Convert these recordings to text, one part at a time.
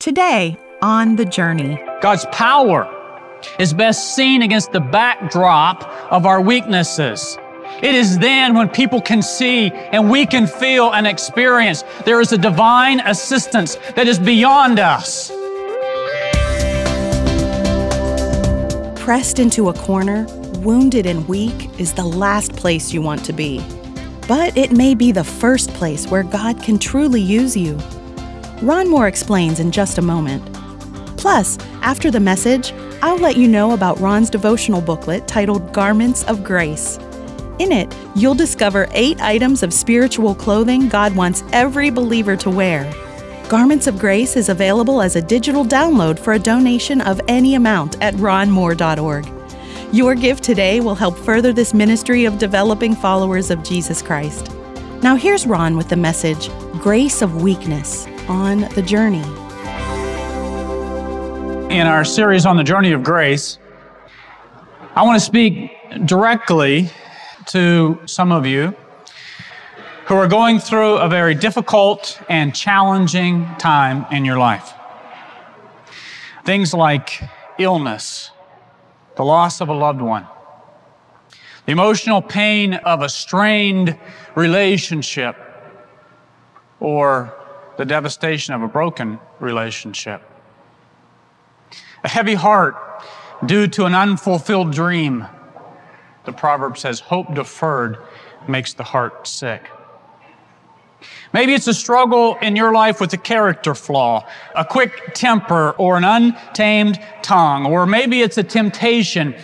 Today, on The Journey, God's power is best seen against the backdrop of our weaknesses. It is then when people can see and we can feel and experience there is a divine assistance that is beyond us. pressed into a corner, wounded and weak, is the last place you want to be. But it may be the first place where God can truly use you. Ron Moore explains in just a moment. Plus, after the message, I'll let you know about Ron's devotional booklet titled Garments of Grace. In it, you'll discover eight items of spiritual clothing God wants every believer to wear. Garments of Grace is available as a digital download for a donation of any amount at ronmoore.org. Your gift today will help further this ministry of developing followers of Jesus Christ. Now, here's Ron with the message Grace of Weakness on the Journey. In our series on the journey of grace, I want to speak directly to some of you who are going through a very difficult and challenging time in your life. Things like illness, the loss of a loved one, the emotional pain of a strained relationship, or the devastation of a broken relationship. A heavy heart due to an unfulfilled dream. The proverb says, Hope deferred makes the heart sick. Maybe it's a struggle in your life with a character flaw, a quick temper, or an untamed tongue. Or maybe it's a temptation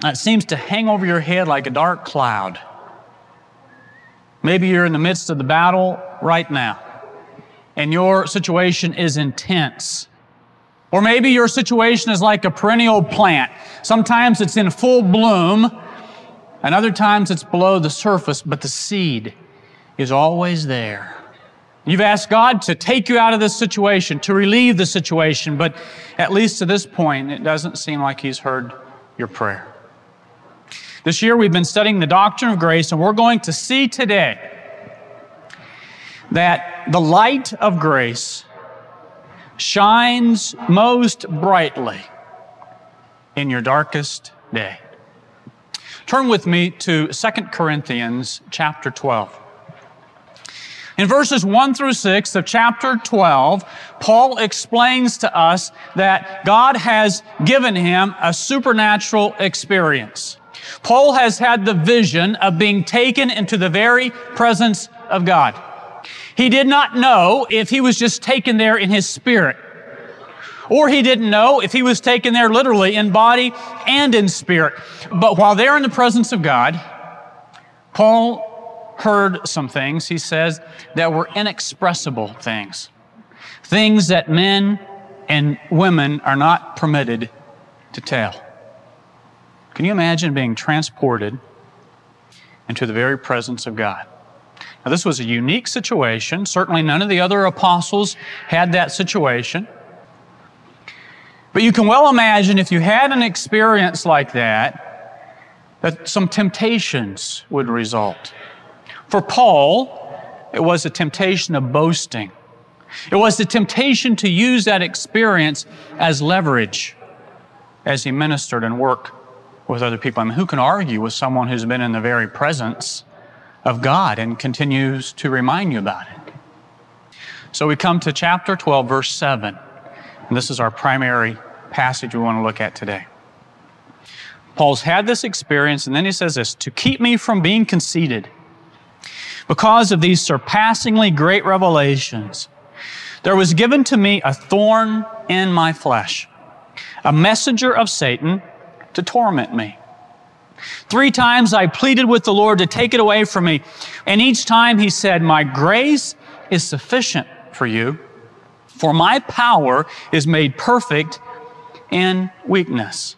that seems to hang over your head like a dark cloud. Maybe you're in the midst of the battle right now, and your situation is intense. Or maybe your situation is like a perennial plant. Sometimes it's in full bloom, and other times it's below the surface, but the seed is always there. You've asked God to take you out of this situation, to relieve the situation, but at least to this point, it doesn't seem like He's heard your prayer. This year, we've been studying the doctrine of grace, and we're going to see today that the light of grace shines most brightly in your darkest day. Turn with me to 2 Corinthians chapter 12. In verses 1 through 6 of chapter 12, Paul explains to us that God has given him a supernatural experience. Paul has had the vision of being taken into the very presence of God. He did not know if he was just taken there in his spirit, or he didn't know if he was taken there literally in body and in spirit. But while they're in the presence of God, Paul heard some things, he says, that were inexpressible things. Things that men and women are not permitted to tell. Can you imagine being transported into the very presence of God? Now, this was a unique situation. Certainly, none of the other apostles had that situation. But you can well imagine if you had an experience like that, that some temptations would result. For Paul, it was a temptation of boasting. It was the temptation to use that experience as leverage as he ministered and worked with other people. I mean, who can argue with someone who's been in the very presence of God and continues to remind you about it? So we come to chapter 12, verse 7. And this is our primary passage we want to look at today. Paul's had this experience, and then he says this to keep me from being conceited because of these surpassingly great revelations, there was given to me a thorn in my flesh, a messenger of Satan to torment me. Three times I pleaded with the Lord to take it away from me, and each time he said, My grace is sufficient for you, for my power is made perfect in weakness.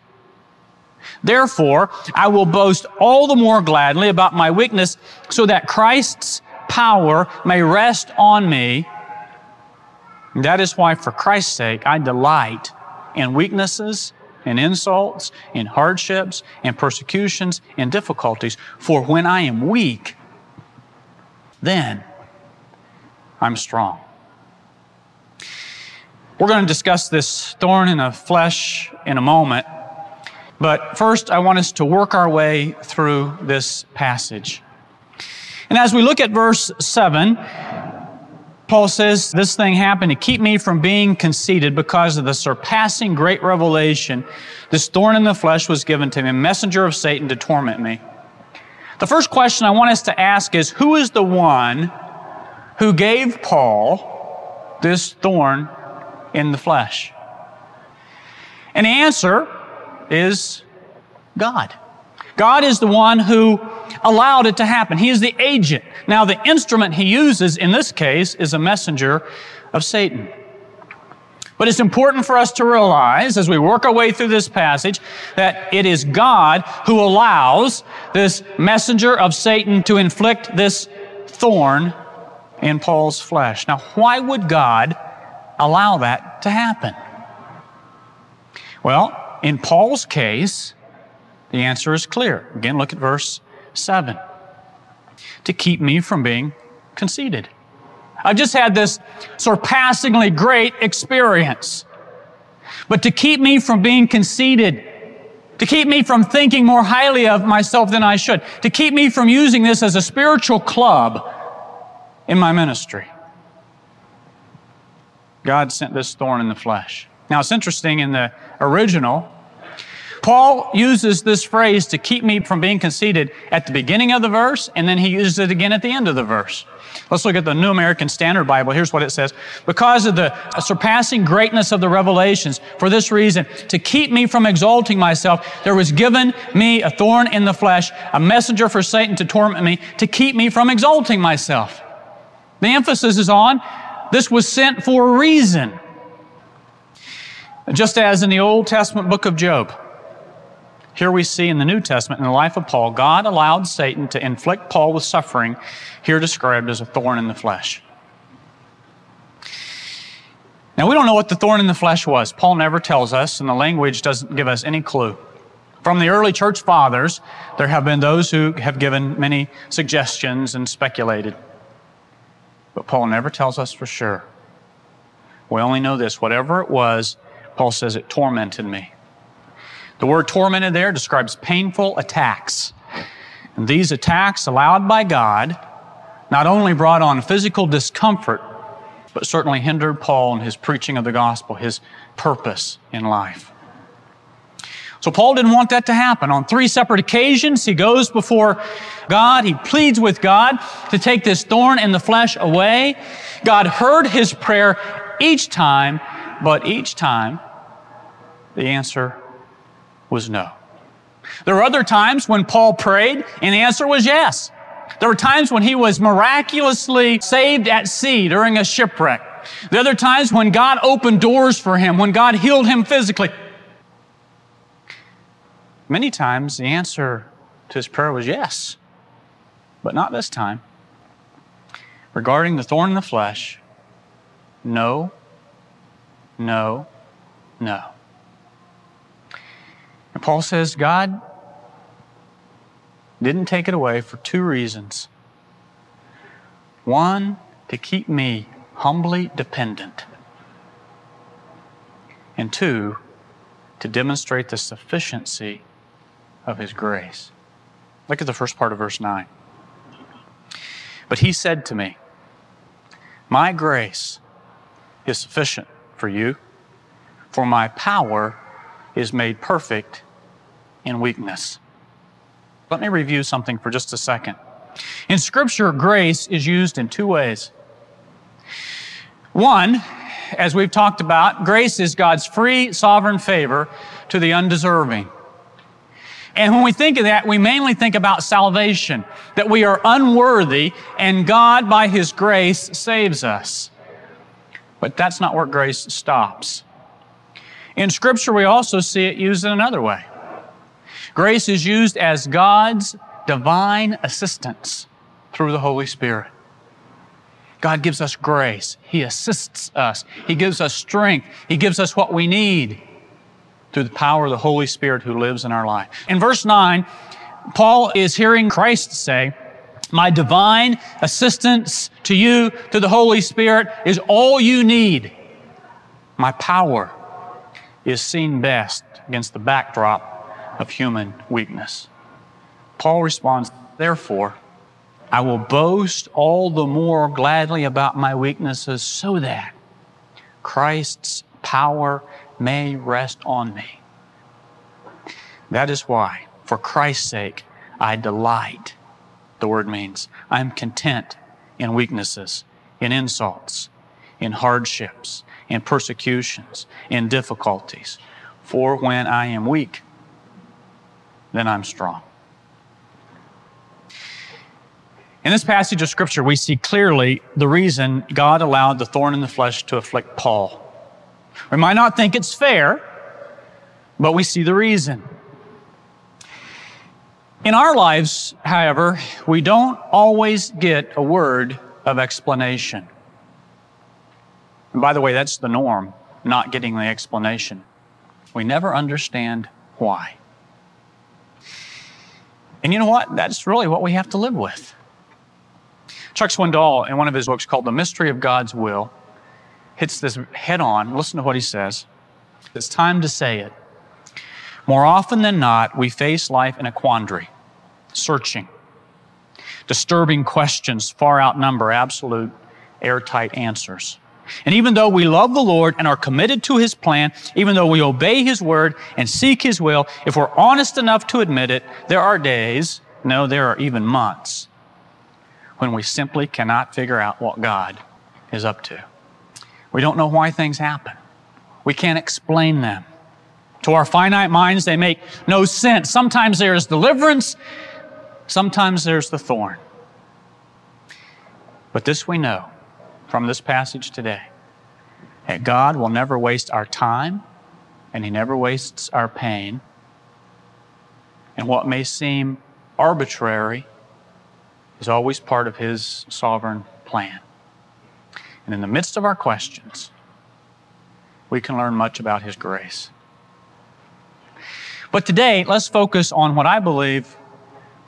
Therefore, I will boast all the more gladly about my weakness so that Christ's power may rest on me. And that is why, for Christ's sake, I delight in weaknesses, in insults, and hardships, and persecutions, and difficulties. For when I am weak, then I'm strong. We're going to discuss this thorn in the flesh in a moment. But first, I want us to work our way through this passage. And as we look at verse 7, Paul says, This thing happened to keep me from being conceited because of the surpassing great revelation. This thorn in the flesh was given to me, a messenger of Satan to torment me. The first question I want us to ask is Who is the one who gave Paul this thorn in the flesh? And the answer is God. God is the one who allowed it to happen. He is the agent. Now, the instrument he uses in this case is a messenger of Satan. But it's important for us to realize as we work our way through this passage that it is God who allows this messenger of Satan to inflict this thorn in Paul's flesh. Now, why would God allow that to happen? Well, in Paul's case, the answer is clear. Again, look at verse 7. To keep me from being conceited. I've just had this surpassingly great experience. But to keep me from being conceited, to keep me from thinking more highly of myself than I should, to keep me from using this as a spiritual club in my ministry. God sent this thorn in the flesh. Now it's interesting in the original, Paul uses this phrase to keep me from being conceited at the beginning of the verse, and then he uses it again at the end of the verse. Let's look at the New American Standard Bible. Here's what it says. Because of the surpassing greatness of the revelations, for this reason, to keep me from exalting myself, there was given me a thorn in the flesh, a messenger for Satan to torment me, to keep me from exalting myself. The emphasis is on this was sent for a reason. Just as in the Old Testament book of Job, here we see in the New Testament, in the life of Paul, God allowed Satan to inflict Paul with suffering, here described as a thorn in the flesh. Now, we don't know what the thorn in the flesh was. Paul never tells us, and the language doesn't give us any clue. From the early church fathers, there have been those who have given many suggestions and speculated. But Paul never tells us for sure. We only know this whatever it was, Paul says it tormented me. The word tormented there describes painful attacks. And these attacks, allowed by God, not only brought on physical discomfort, but certainly hindered Paul in his preaching of the gospel, his purpose in life. So Paul didn't want that to happen. On three separate occasions, he goes before God. He pleads with God to take this thorn in the flesh away. God heard his prayer each time, but each time the answer was no. There were other times when Paul prayed and the answer was yes. There were times when he was miraculously saved at sea during a shipwreck. The other times when God opened doors for him, when God healed him physically. Many times the answer to his prayer was yes, but not this time. Regarding the thorn in the flesh, no, no, no. Paul says God didn't take it away for two reasons. One, to keep me humbly dependent. And two, to demonstrate the sufficiency of his grace. Look at the first part of verse 9. But he said to me, My grace is sufficient for you, for my power is made perfect in weakness. Let me review something for just a second. In Scripture, grace is used in two ways. One, as we've talked about, grace is God's free, sovereign favor to the undeserving. And when we think of that, we mainly think about salvation, that we are unworthy and God, by His grace, saves us. But that's not where grace stops. In Scripture, we also see it used in another way. Grace is used as God's divine assistance through the Holy Spirit. God gives us grace. He assists us. He gives us strength. He gives us what we need through the power of the Holy Spirit who lives in our life. In verse 9, Paul is hearing Christ say, My divine assistance to you through the Holy Spirit is all you need My power is seen best against the backdrop of human weakness. Paul responds, Therefore, I will boast all the more gladly about my weaknesses so that Christ's power may rest on me. That is why, for Christ's sake, I delight. The word means I'm content in weaknesses, in insults, in hardships, in persecutions, in difficulties. For when I am weak, then I'm strong. In this passage of Scripture, we see clearly the reason God allowed the thorn in the flesh to afflict Paul. We might not think it's fair, but we see the reason. In our lives, however, we don't always get a word of explanation. And by the way, that's the norm, not getting the explanation. We never understand why. And you know what? That's really what we have to live with. Chuck Swindoll, in one of his books called The Mystery of God's Will, hits this head on. Listen to what he says. It's time to say it. More often than not, we face life in a quandary, searching. Disturbing questions far outnumber absolute, airtight answers. And even though we love the Lord and are committed to His plan, even though we obey His word and seek His will, if we're honest enough to admit it, there are days, no, there are even months, when we simply cannot figure out what God is up to. We don't know why things happen. We can't explain them. To our finite minds, they make no sense. Sometimes there's deliverance, sometimes there's the thorn. But this we know from this passage today that God will never waste our time and He never wastes our pain. And what may seem arbitrary is always part of His sovereign plan. And in the midst of our questions, we can learn much about His grace. But today, let's focus on what I believe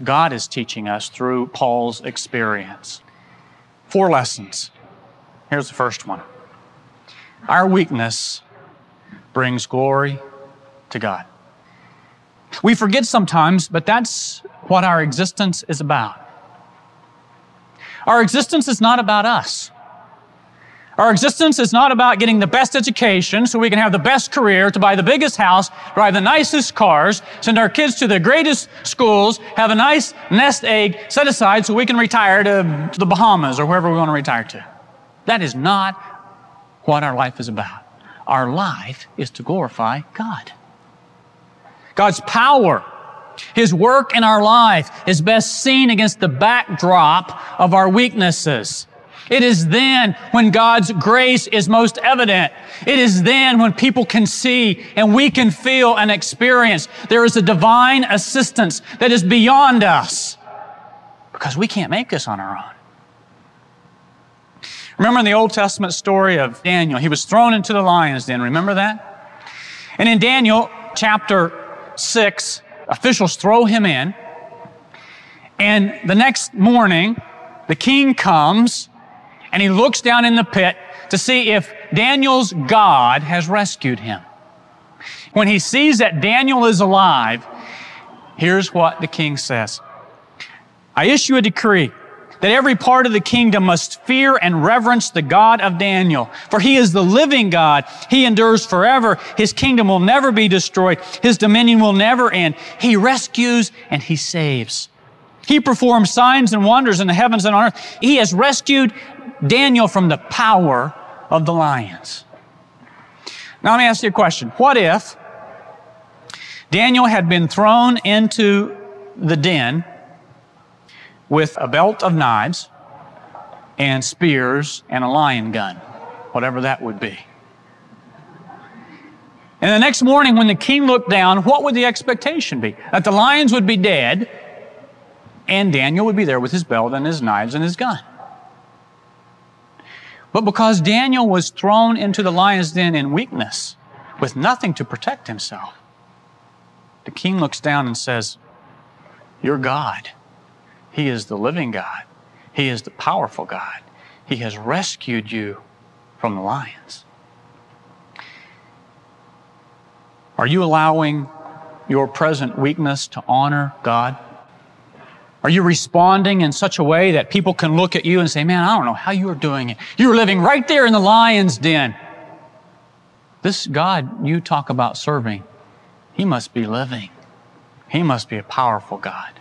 God is teaching us through Paul's experience. Four lessons. Here's the first one Our weakness brings glory to God. We forget sometimes, but that's what our existence is about. Our existence is not about us. Our existence is not about getting the best education so we can have the best career, to buy the biggest house, drive the nicest cars, send our kids to the greatest schools, have a nice nest egg set aside so we can retire to, to the Bahamas or wherever we want to retire to. That is not what our life is about. Our life is to glorify God. God's power his work in our life is best seen against the backdrop of our weaknesses. It is then when God's grace is most evident. It is then when people can see and we can feel and experience there is a divine assistance that is beyond us because we can't make this on our own. Remember in the Old Testament story of Daniel, he was thrown into the lion's den. Remember that? And in Daniel chapter 6, officials throw him in. And the next morning, the king comes and he looks down in the pit to see if Daniel's God has rescued him. When he sees that Daniel is alive, here's what the king says. I issue a decree that every part of the kingdom must fear and reverence the God of Daniel. For he is the living God. He endures forever. His kingdom will never be destroyed. His dominion will never end. He rescues and he saves. He performs signs and wonders in the heavens and on earth. He has rescued Daniel from the power of the lions. Now let me ask you a question. What if Daniel had been thrown into the den with a belt of knives and spears and a lion gun, whatever that would be. And the next morning, when the king looked down, what would the expectation be? That the lions would be dead and Daniel would be there with his belt and his knives and his gun. But because Daniel was thrown into the lion's den in weakness, with nothing to protect himself, the king looks down and says, You're God. He is the living God. He is the powerful God. He has rescued you from the lions. Are you allowing your present weakness to honor God? Are you responding in such a way that people can look at you and say, Man, I don't know how you are doing it. You're living right there in the lion's den. This God you talk about serving, He must be living. He must be a powerful God.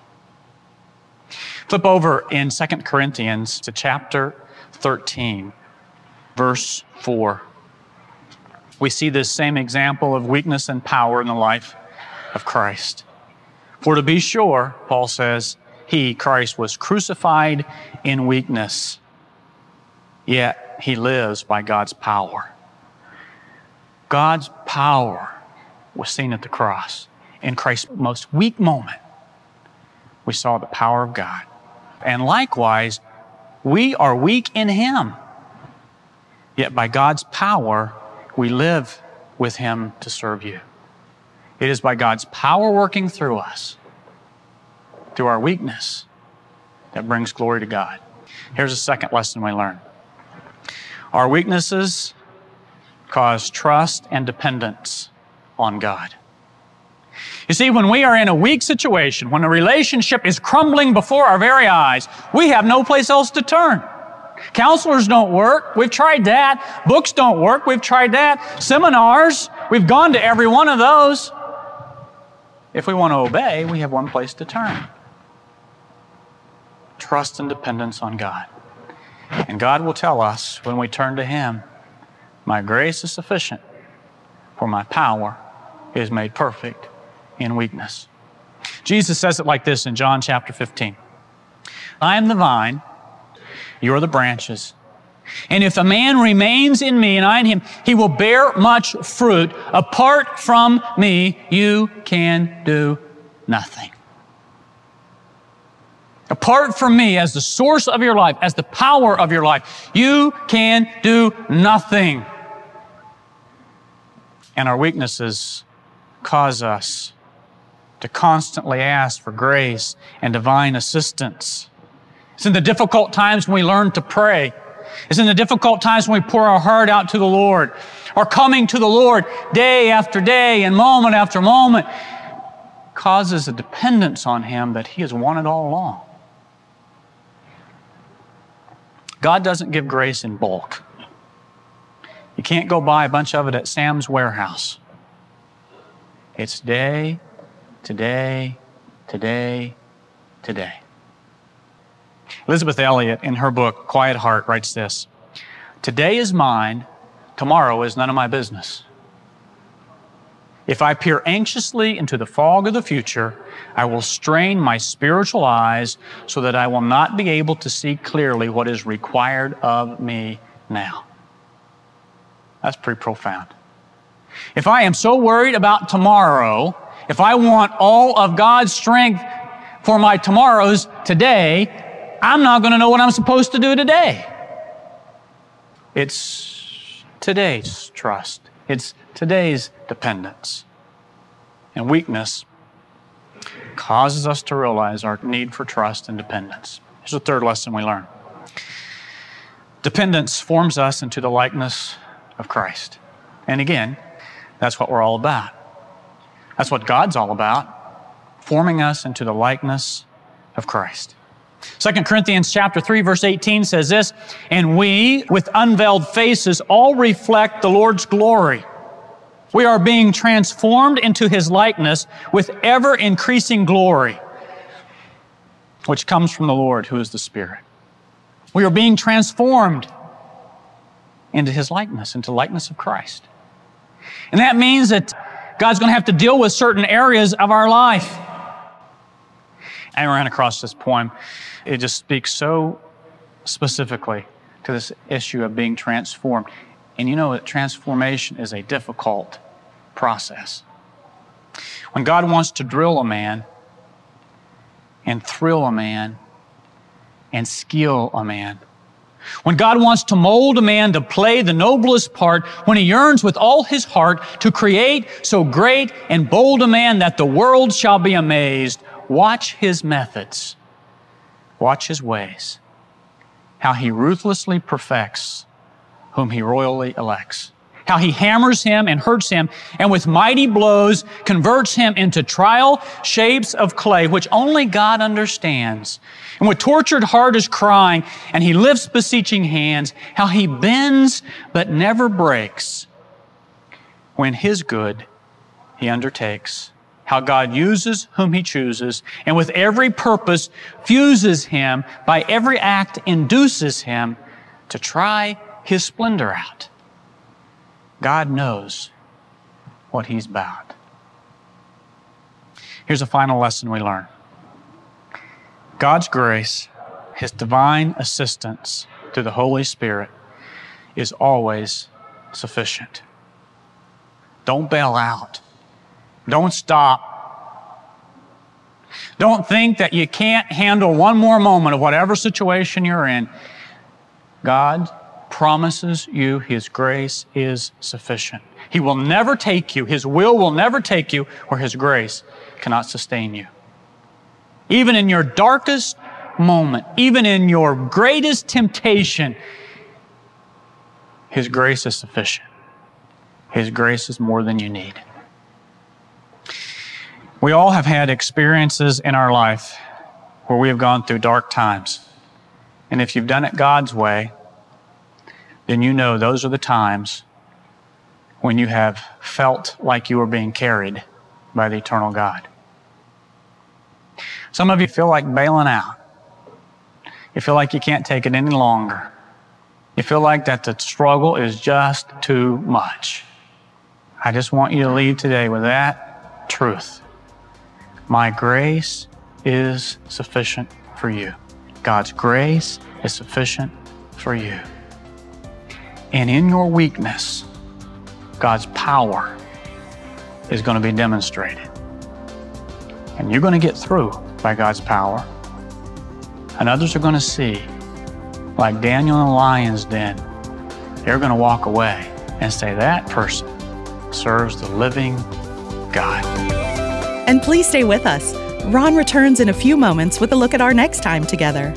Flip over in 2 Corinthians to chapter 13, verse 4. We see this same example of weakness and power in the life of Christ. For to be sure, Paul says, he, Christ, was crucified in weakness, yet he lives by God's power. God's power was seen at the cross. In Christ's most weak moment, we saw the power of God. And likewise, we are weak in Him. Yet by God's power, we live with Him to serve you. It is by God's power working through us, through our weakness, that brings glory to God. Here's a second lesson we learn our weaknesses cause trust and dependence on God. You see, when we are in a weak situation, when a relationship is crumbling before our very eyes, we have no place else to turn. Counselors don't work. We've tried that. Books don't work. We've tried that. Seminars, we've gone to every one of those. If we want to obey, we have one place to turn trust and dependence on God. And God will tell us when we turn to Him, My grace is sufficient, for my power is made perfect in weakness. Jesus says it like this in John chapter 15 I am the vine, you are the branches. And if a man remains in me and I in him, he will bear much fruit. Apart from me, you can do nothing. Apart from me, as the source of your life, as the power of your life, you can do nothing. And our weaknesses cause us to constantly ask for grace and divine assistance. It's in the difficult times when we learn to pray. It's in the difficult times when we pour our heart out to the Lord. Our coming to the Lord day after day and moment after moment causes a dependence on Him that He has wanted all along. God doesn't give grace in bulk. You can't go buy a bunch of it at Sam's warehouse. It's day today, today, today. Elisabeth Elliot, in her book, Quiet Heart, writes this Today is mine, tomorrow is none of my business. If I peer anxiously into the fog of the future, I will strain my spiritual eyes so that I will not be able to see clearly what is required of me now. That's pretty profound. If I am so worried about tomorrow if I want all of God's strength for my tomorrows today, I'm not going to know what I'm supposed to do today. It's today's trust. It's today's dependence. And weakness causes us to realize our need for trust and dependence. Here's the third lesson we learn dependence forms us into the likeness of Christ. And again, that's what we're all about. That's what God's all about, forming us into the likeness of Christ. 2 Corinthians chapter 3 verse 18 says this, and we with unveiled faces all reflect the Lord's glory. We are being transformed into his likeness with ever increasing glory, which comes from the Lord who is the Spirit. We are being transformed into his likeness, into likeness of Christ. And that means that God's going to have to deal with certain areas of our life. I ran across this poem. It just speaks so specifically to this issue of being transformed. And you know that transformation is a difficult process. When God wants to drill a man and thrill a man and skill a man, when God wants to mold a man to play the noblest part, when he yearns with all his heart to create so great and bold a man that the world shall be amazed, watch his methods, watch his ways, how he ruthlessly perfects whom he royally elects. How he hammers him and hurts him, and with mighty blows converts him into trial shapes of clay, which only God understands. And with tortured heart is crying, and he lifts beseeching hands, how he bends but never breaks. When his good he undertakes, how God uses whom he chooses, and with every purpose fuses him, by every act induces him to try his splendor out. God knows what He's about. Here's a final lesson we learn God's grace, His divine assistance through the Holy Spirit, is always sufficient. Don't bail out. Don't stop. Don't think that you can't handle one more moment of whatever situation you're in. God promises you His grace is sufficient. He will never take you, His will will never take you where His grace cannot sustain you. Even in your darkest moment, even in your greatest temptation, His grace is sufficient. His grace is more than you need. We all have had experiences in our life where we have gone through dark times. And if you've done it God's way, then you know those are the times when you have felt like you were being carried by the eternal God. Some of you feel like bailing out. You feel like you can't take it any longer. You feel like that the struggle is just too much. I just want you to leave today with that truth. My grace is sufficient for you. God's grace is sufficient for you. And in your weakness, God's power is going to be demonstrated. And you're going to get through by God's power. And others are going to see, like Daniel in the lion's den, they're going to walk away and say, That person serves the living God. And please stay with us. Ron returns in a few moments with a look at our next time together.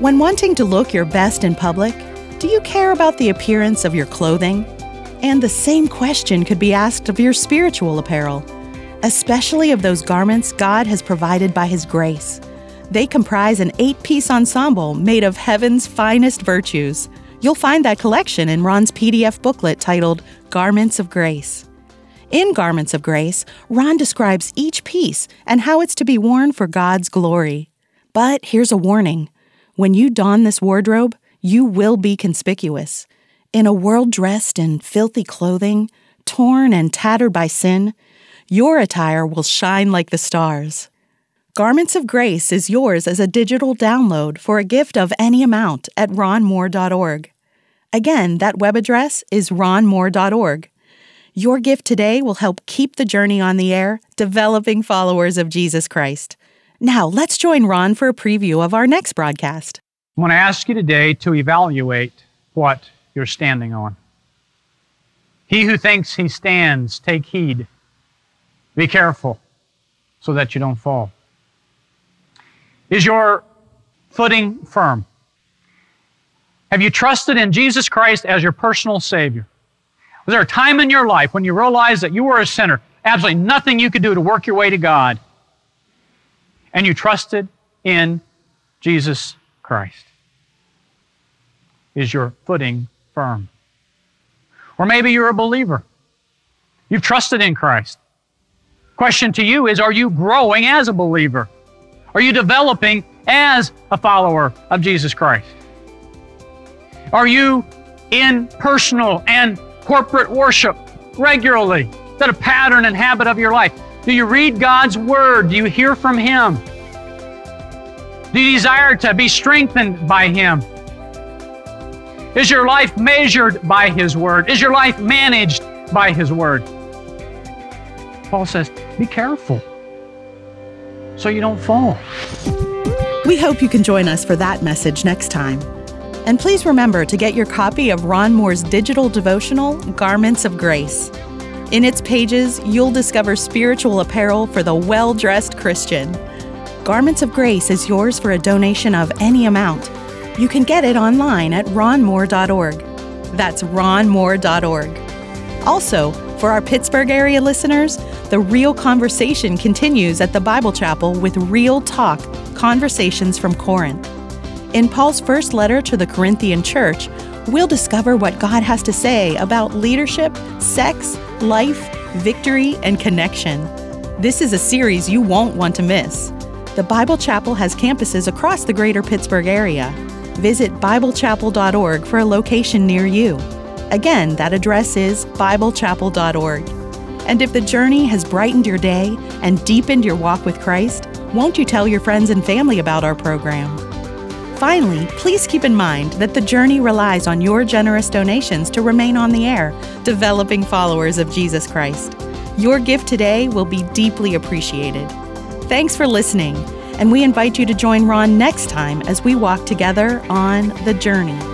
When wanting to look your best in public, do you care about the appearance of your clothing? And the same question could be asked of your spiritual apparel, especially of those garments God has provided by His grace. They comprise an eight piece ensemble made of heaven's finest virtues. You'll find that collection in Ron's PDF booklet titled Garments of Grace. In Garments of Grace, Ron describes each piece and how it's to be worn for God's glory. But here's a warning when you don this wardrobe, you will be conspicuous. In a world dressed in filthy clothing, torn and tattered by sin, your attire will shine like the stars. Garments of Grace is yours as a digital download for a gift of any amount at ronmoore.org. Again, that web address is ronmoore.org. Your gift today will help keep the journey on the air, developing followers of Jesus Christ. Now, let's join Ron for a preview of our next broadcast. I want to ask you today to evaluate what you're standing on. He who thinks he stands, take heed. Be careful so that you don't fall. Is your footing firm? Have you trusted in Jesus Christ as your personal Savior? Was there a time in your life when you realized that you were a sinner, absolutely nothing you could do to work your way to God, and you trusted in Jesus Christ? Is your footing firm? Or maybe you're a believer. You've trusted in Christ. Question to you is Are you growing as a believer? Are you developing as a follower of Jesus Christ? Are you in personal and corporate worship regularly? Is that a pattern and habit of your life? Do you read God's Word? Do you hear from Him? Do you desire to be strengthened by Him? Is your life measured by His Word? Is your life managed by His Word? Paul says, be careful so you don't fall. We hope you can join us for that message next time. And please remember to get your copy of Ron Moore's digital devotional, Garments of Grace. In its pages, you'll discover spiritual apparel for the well dressed Christian. Garments of Grace is yours for a donation of any amount. You can get it online at ronmoore.org. That's ronmoore.org. Also, for our Pittsburgh area listeners, the real conversation continues at the Bible Chapel with Real Talk Conversations from Corinth. In Paul's first letter to the Corinthian church, we'll discover what God has to say about leadership, sex, life, victory, and connection. This is a series you won't want to miss. The Bible Chapel has campuses across the greater Pittsburgh area. Visit BibleChapel.org for a location near you. Again, that address is BibleChapel.org. And if the journey has brightened your day and deepened your walk with Christ, won't you tell your friends and family about our program? Finally, please keep in mind that the journey relies on your generous donations to remain on the air, developing followers of Jesus Christ. Your gift today will be deeply appreciated. Thanks for listening, and we invite you to join Ron next time as we walk together on the journey.